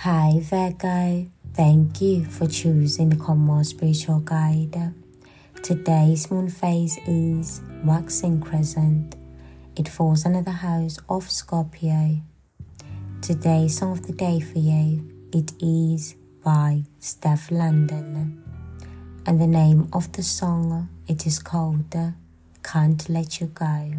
Hi, Virgo. Thank you for choosing the Common Spiritual Guide. Today's moon phase is waxing crescent. It falls under the house of Scorpio. Today's song of the day for you it is by Steph London. And the name of the song it is called Can't Let You Go.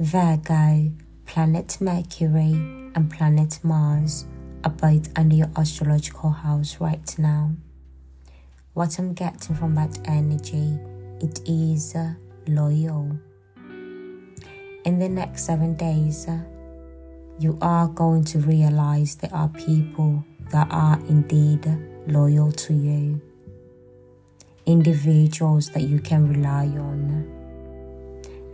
Virgo, planet Mercury and planet Mars are both under your astrological house right now. What I'm getting from that energy, it is uh, loyal. In the next seven days, uh, you are going to realize there are people that are indeed loyal to you, individuals that you can rely on.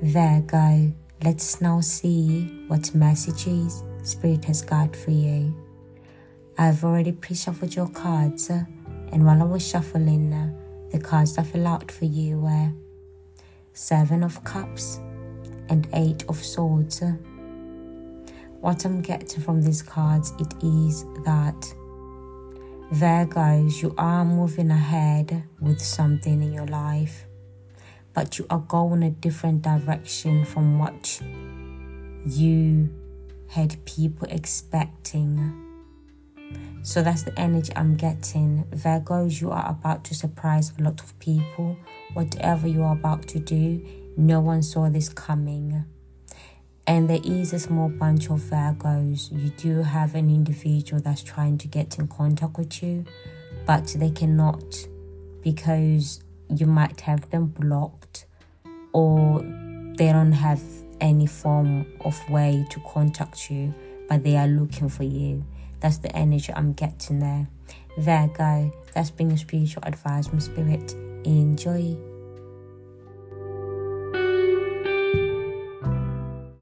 There Virgo, let's now see what messages Spirit has got for you. I've already pre shuffled your cards, uh, and while I was shuffling, uh, the cards I fell out for you were Seven of Cups and Eight of Swords what I'm getting from these cards it is that there, Virgos, you are moving ahead with something in your life, but you are going a different direction from what you had people expecting. So that's the energy I'm getting. Virgos, you are about to surprise a lot of people. Whatever you are about to do, no one saw this coming and there is a small bunch of Virgos, you do have an individual that's trying to get in contact with you, but they cannot because you might have them blocked or they don't have any form of way to contact you, but they are looking for you. That's the energy I'm getting there. Virgo, that's being a spiritual advice from spirit. Enjoy.